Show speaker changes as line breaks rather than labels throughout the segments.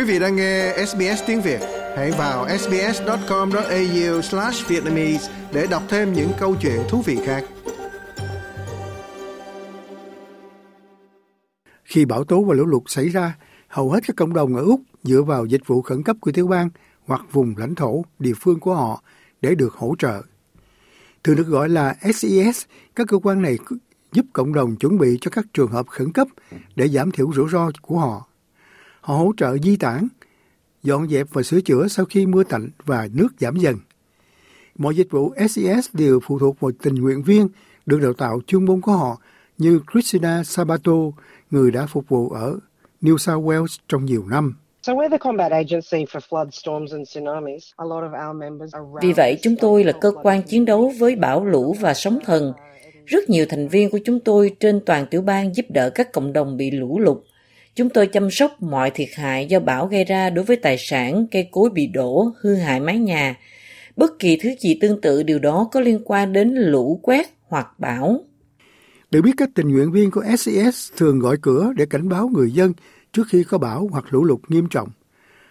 Quý vị đang nghe SBS tiếng Việt, hãy vào sbs.com.au/vietnamese để đọc thêm những câu chuyện thú vị khác. Khi bão tố và lũ lụt xảy ra, hầu hết các cộng đồng ở Úc dựa vào dịch vụ khẩn cấp của tiểu bang hoặc vùng lãnh thổ, địa phương của họ để được hỗ trợ. Thường được gọi là SES, các cơ quan này giúp cộng đồng chuẩn bị cho các trường hợp khẩn cấp để giảm thiểu rủi ro của họ. Họ hỗ trợ di tản, dọn dẹp và sửa chữa sau khi mưa tạnh và nước giảm dần. Mọi dịch vụ SES đều phụ thuộc vào tình nguyện viên được đào tạo chuyên môn của họ như Christina Sabato, người đã phục vụ ở New South Wales trong nhiều năm.
Vì vậy, chúng tôi là cơ quan chiến đấu với bão lũ và sóng thần. Rất nhiều thành viên của chúng tôi trên toàn tiểu bang giúp đỡ các cộng đồng bị lũ lụt. Chúng tôi chăm sóc mọi thiệt hại do bão gây ra đối với tài sản, cây cối bị đổ, hư hại mái nhà. Bất kỳ thứ gì tương tự điều đó có liên quan đến lũ quét hoặc bão.
Được biết các tình nguyện viên của SES thường gọi cửa để cảnh báo người dân trước khi có bão hoặc lũ lụt nghiêm trọng.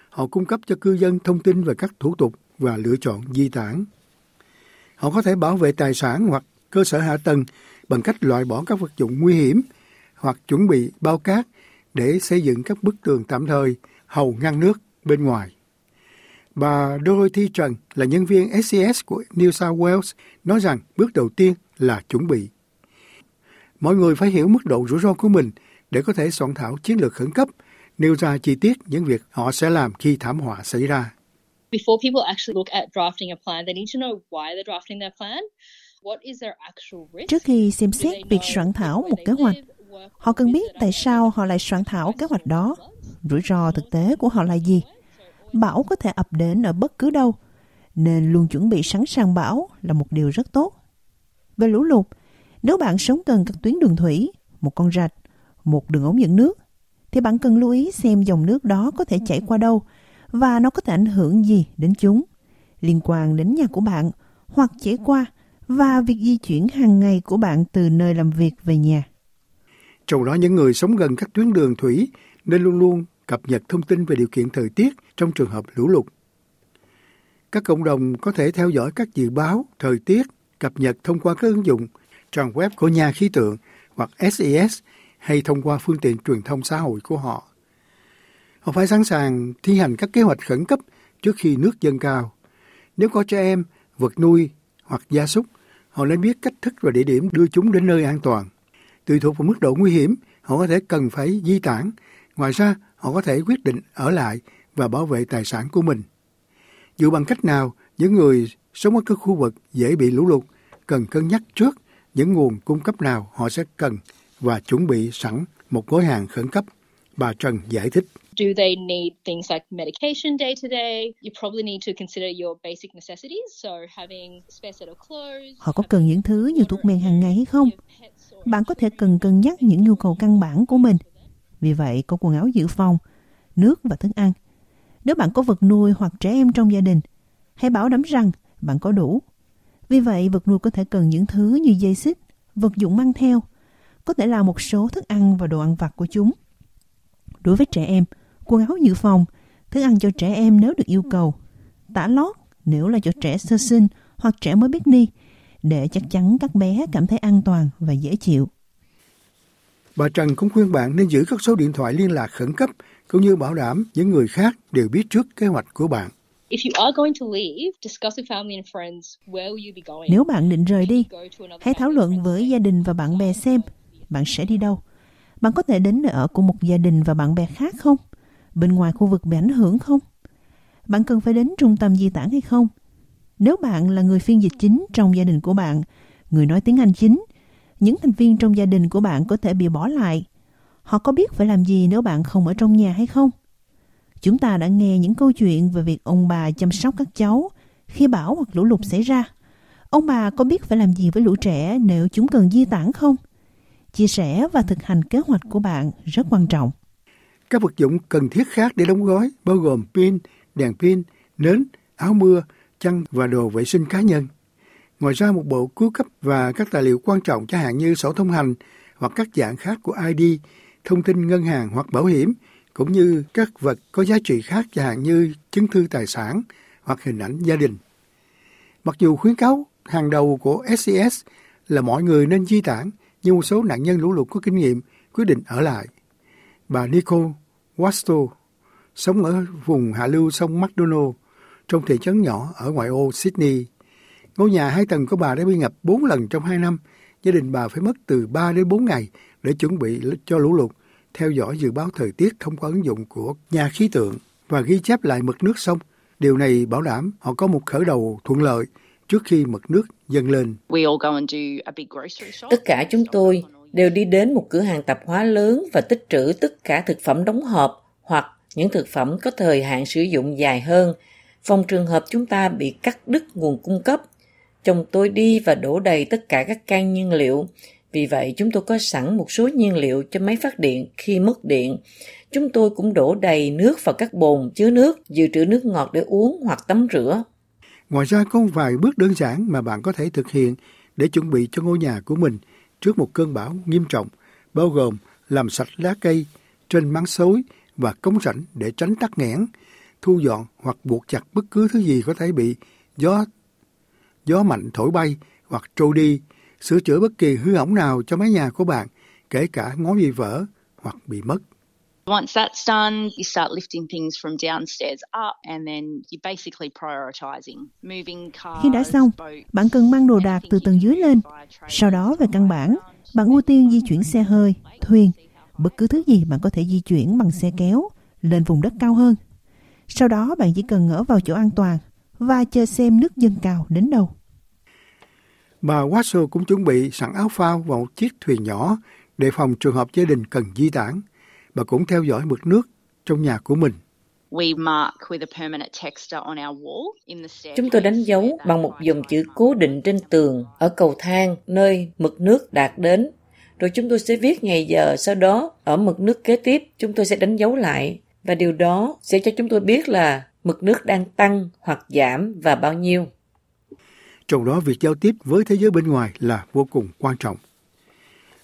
Họ cung cấp cho cư dân thông tin về các thủ tục và lựa chọn di tản. Họ có thể bảo vệ tài sản hoặc cơ sở hạ tầng bằng cách loại bỏ các vật dụng nguy hiểm hoặc chuẩn bị bao cát để xây dựng các bức tường tạm thời hầu ngăn nước bên ngoài. Bà Dorothy Trần là nhân viên SCS của New South Wales nói rằng bước đầu tiên là chuẩn bị. Mọi người phải hiểu mức độ rủi ro của mình để có thể soạn thảo chiến lược khẩn cấp, nêu ra chi tiết những việc họ sẽ làm khi thảm họa xảy ra.
Before people actually look at drafting a plan, they need to know why they're drafting their plan.
Trước khi xem xét việc soạn thảo một kế hoạch, họ cần biết tại sao họ lại soạn thảo kế hoạch đó, rủi ro thực tế của họ là gì. Bão có thể ập đến ở bất cứ đâu, nên luôn chuẩn bị sẵn sàng bão là một điều rất tốt. Về lũ lụt, nếu bạn sống gần các tuyến đường thủy, một con rạch, một đường ống dẫn nước, thì bạn cần lưu ý xem dòng nước đó có thể chảy qua đâu và nó có thể ảnh hưởng gì đến chúng, liên quan đến nhà của bạn hoặc chảy qua và việc di chuyển hàng ngày của bạn từ nơi làm việc về nhà.
Trong đó những người sống gần các tuyến đường thủy nên luôn luôn cập nhật thông tin về điều kiện thời tiết trong trường hợp lũ lụt. Các cộng đồng có thể theo dõi các dự báo thời tiết cập nhật thông qua các ứng dụng trang web của nhà khí tượng hoặc SES hay thông qua phương tiện truyền thông xã hội của họ. Họ phải sẵn sàng thi hành các kế hoạch khẩn cấp trước khi nước dâng cao. Nếu có trẻ em, vật nuôi hoặc gia súc, họ nên biết cách thức và địa điểm đưa chúng đến nơi an toàn. Tùy thuộc vào mức độ nguy hiểm, họ có thể cần phải di tản. Ngoài ra, họ có thể quyết định ở lại và bảo vệ tài sản của mình. Dù bằng cách nào, những người sống ở các khu vực dễ bị lũ lụt cần cân nhắc trước những nguồn cung cấp nào họ sẽ cần và chuẩn bị sẵn một gói hàng khẩn cấp, bà Trần giải thích.
Do they need things like medication day to day? You probably need to consider your basic necessities, so having spare set of clothes.
Họ có cần những thứ như thuốc men hàng ngày hay không? Bạn có thể cần cân nhắc những nhu cầu căn bản của mình. Vì vậy, có quần áo dự phòng, nước và thức ăn. Nếu bạn có vật nuôi hoặc trẻ em trong gia đình, hãy bảo đảm rằng bạn có đủ. Vì vậy, vật nuôi có thể cần những thứ như dây xích, vật dụng mang theo, có thể là một số thức ăn và đồ ăn vặt của chúng. Đối với trẻ em, quần áo dự phòng, thức ăn cho trẻ em nếu được yêu cầu, tả lót nếu là cho trẻ sơ sinh hoặc trẻ mới biết đi, để chắc chắn các bé cảm thấy an toàn và dễ chịu.
Bà Trần cũng khuyên bạn nên giữ các số điện thoại liên lạc khẩn cấp cũng như bảo đảm những người khác đều biết trước kế hoạch của bạn.
Nếu bạn định rời đi, hãy thảo luận với gia đình và bạn bè xem bạn sẽ đi đâu. Bạn có thể đến nơi ở của một gia đình và bạn bè khác không? Bên ngoài khu vực bị ảnh hưởng không? Bạn cần phải đến trung tâm di tản hay không? Nếu bạn là người phiên dịch chính trong gia đình của bạn, người nói tiếng Anh chính, những thành viên trong gia đình của bạn có thể bị bỏ lại. Họ có biết phải làm gì nếu bạn không ở trong nhà hay không? Chúng ta đã nghe những câu chuyện về việc ông bà chăm sóc các cháu khi bão hoặc lũ lụt xảy ra. Ông bà có biết phải làm gì với lũ trẻ nếu chúng cần di tản không? Chia sẻ và thực hành kế hoạch của bạn rất quan trọng.
Các vật dụng cần thiết khác để đóng gói bao gồm pin, đèn pin, nến, áo mưa, chăn và đồ vệ sinh cá nhân. Ngoài ra một bộ cứu cấp và các tài liệu quan trọng chẳng hạn như sổ thông hành hoặc các dạng khác của ID, thông tin ngân hàng hoặc bảo hiểm, cũng như các vật có giá trị khác chẳng hạn như chứng thư tài sản hoặc hình ảnh gia đình. Mặc dù khuyến cáo hàng đầu của SCS là mọi người nên di tản, nhưng một số nạn nhân lũ lụt có kinh nghiệm quyết định ở lại. Bà Nicole Wasto sống ở vùng hạ lưu sông McDonald trong thị trấn nhỏ ở ngoại ô Sydney. Ngôi nhà hai tầng của bà đã bị ngập 4 lần trong 2 năm. Gia đình bà phải mất từ 3 đến 4 ngày để chuẩn bị cho lũ lụt, theo dõi dự báo thời tiết thông qua ứng dụng của nhà khí tượng và ghi chép lại mực nước sông. Điều này bảo đảm họ có một khởi đầu thuận lợi trước khi mực nước dâng lên.
Tất cả chúng tôi đều đi đến một cửa hàng tạp hóa lớn và tích trữ tất cả thực phẩm đóng hộp hoặc những thực phẩm có thời hạn sử dụng dài hơn. Phòng trường hợp chúng ta bị cắt đứt nguồn cung cấp, chồng tôi đi và đổ đầy tất cả các can nhiên liệu. Vì vậy, chúng tôi có sẵn một số nhiên liệu cho máy phát điện khi mất điện. Chúng tôi cũng đổ đầy nước vào các bồn chứa nước, dự trữ nước ngọt để uống hoặc tắm rửa.
Ngoài ra có vài bước đơn giản mà bạn có thể thực hiện để chuẩn bị cho ngôi nhà của mình trước một cơn bão nghiêm trọng, bao gồm làm sạch lá cây trên máng xối và cống rãnh để tránh tắc nghẽn, thu dọn hoặc buộc chặt bất cứ thứ gì có thể bị gió gió mạnh thổi bay hoặc trôi đi, sửa chữa bất kỳ hư hỏng nào cho mái nhà của bạn, kể cả ngói bị vỡ hoặc bị mất. Once that's done, you start lifting things from downstairs up and then you're basically prioritizing moving cars.
Khi đã xong, bạn cần mang đồ đạc từ tầng dưới lên. Sau đó về căn bản, bạn ưu tiên di chuyển xe hơi, thuyền, bất cứ thứ gì bạn có thể di chuyển bằng xe kéo lên vùng đất cao hơn. Sau đó bạn chỉ cần ngỡ vào chỗ an toàn và chờ xem nước dâng cao đến đâu.
Bà Watson cũng chuẩn bị sẵn áo phao và một chiếc thuyền nhỏ để phòng trường hợp gia đình cần di tản bà cũng theo dõi mực nước trong nhà của mình.
Chúng tôi đánh dấu bằng một dòng chữ cố định trên tường ở cầu thang nơi mực nước đạt đến. Rồi chúng tôi sẽ viết ngày giờ, sau đó ở mực nước kế tiếp chúng tôi sẽ đánh dấu lại. Và điều đó sẽ cho chúng tôi biết là mực nước đang tăng hoặc giảm và bao nhiêu.
Trong đó việc giao tiếp với thế giới bên ngoài là vô cùng quan trọng.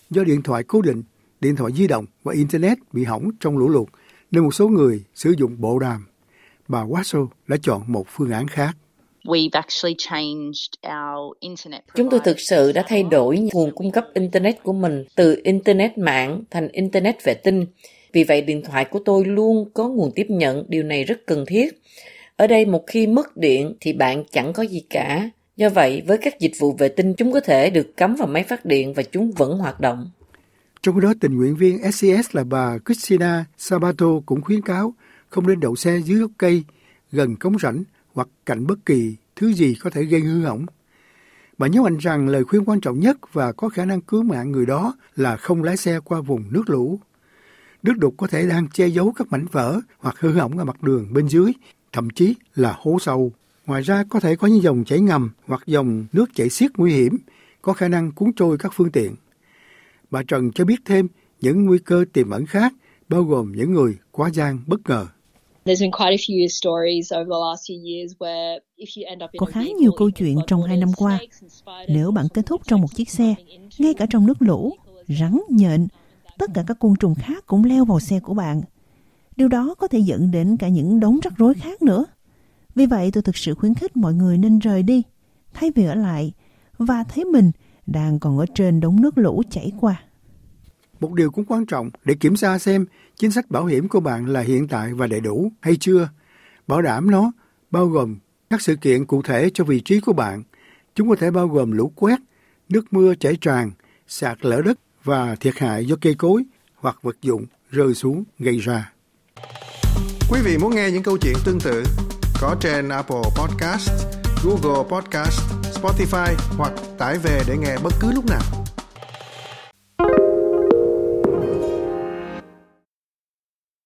Do điện thoại cố định điện thoại di động và Internet bị hỏng trong lũ lụt nên một số người sử dụng bộ đàm. Bà Watso đã chọn một phương án khác.
Chúng tôi thực sự đã thay đổi nguồn cung cấp Internet của mình từ Internet mạng thành Internet vệ tinh. Vì vậy điện thoại của tôi luôn có nguồn tiếp nhận, điều này rất cần thiết. Ở đây một khi mất điện thì bạn chẳng có gì cả. Do vậy, với các dịch vụ vệ tinh, chúng có thể được cắm vào máy phát điện và chúng vẫn hoạt động.
Trong đó tình nguyện viên SCS là bà Christina Sabato cũng khuyến cáo không nên đậu xe dưới gốc cây, gần cống rãnh hoặc cạnh bất kỳ thứ gì có thể gây hư hỏng. Bà nhấn mạnh rằng lời khuyên quan trọng nhất và có khả năng cứu mạng người đó là không lái xe qua vùng nước lũ. Nước đục có thể đang che giấu các mảnh vỡ hoặc hư hỏng ở mặt đường bên dưới, thậm chí là hố sâu. Ngoài ra có thể có những dòng chảy ngầm hoặc dòng nước chảy xiết nguy hiểm, có khả năng cuốn trôi các phương tiện. Bà Trần cho biết thêm những nguy cơ tiềm ẩn khác, bao gồm những người quá gian bất ngờ.
Có khá nhiều câu chuyện trong hai năm qua. Nếu bạn kết thúc trong một chiếc xe, ngay cả trong nước lũ, rắn, nhện, tất cả các côn trùng khác cũng leo vào xe của bạn. Điều đó có thể dẫn đến cả những đống rắc rối khác nữa. Vì vậy tôi thực sự khuyến khích mọi người nên rời đi, thay vì ở lại và thấy mình đang còn ở trên đống nước lũ chảy qua.
Một điều cũng quan trọng để kiểm tra xem chính sách bảo hiểm của bạn là hiện tại và đầy đủ hay chưa. Bảo đảm nó bao gồm các sự kiện cụ thể cho vị trí của bạn. Chúng có thể bao gồm lũ quét, nước mưa chảy tràn, sạt lở đất và thiệt hại do cây cối hoặc vật dụng rơi xuống gây ra.
Quý vị muốn nghe những câu chuyện tương tự có trên Apple Podcast, Google Podcast, Spotify hoặc tải về để nghe bất cứ lúc nào.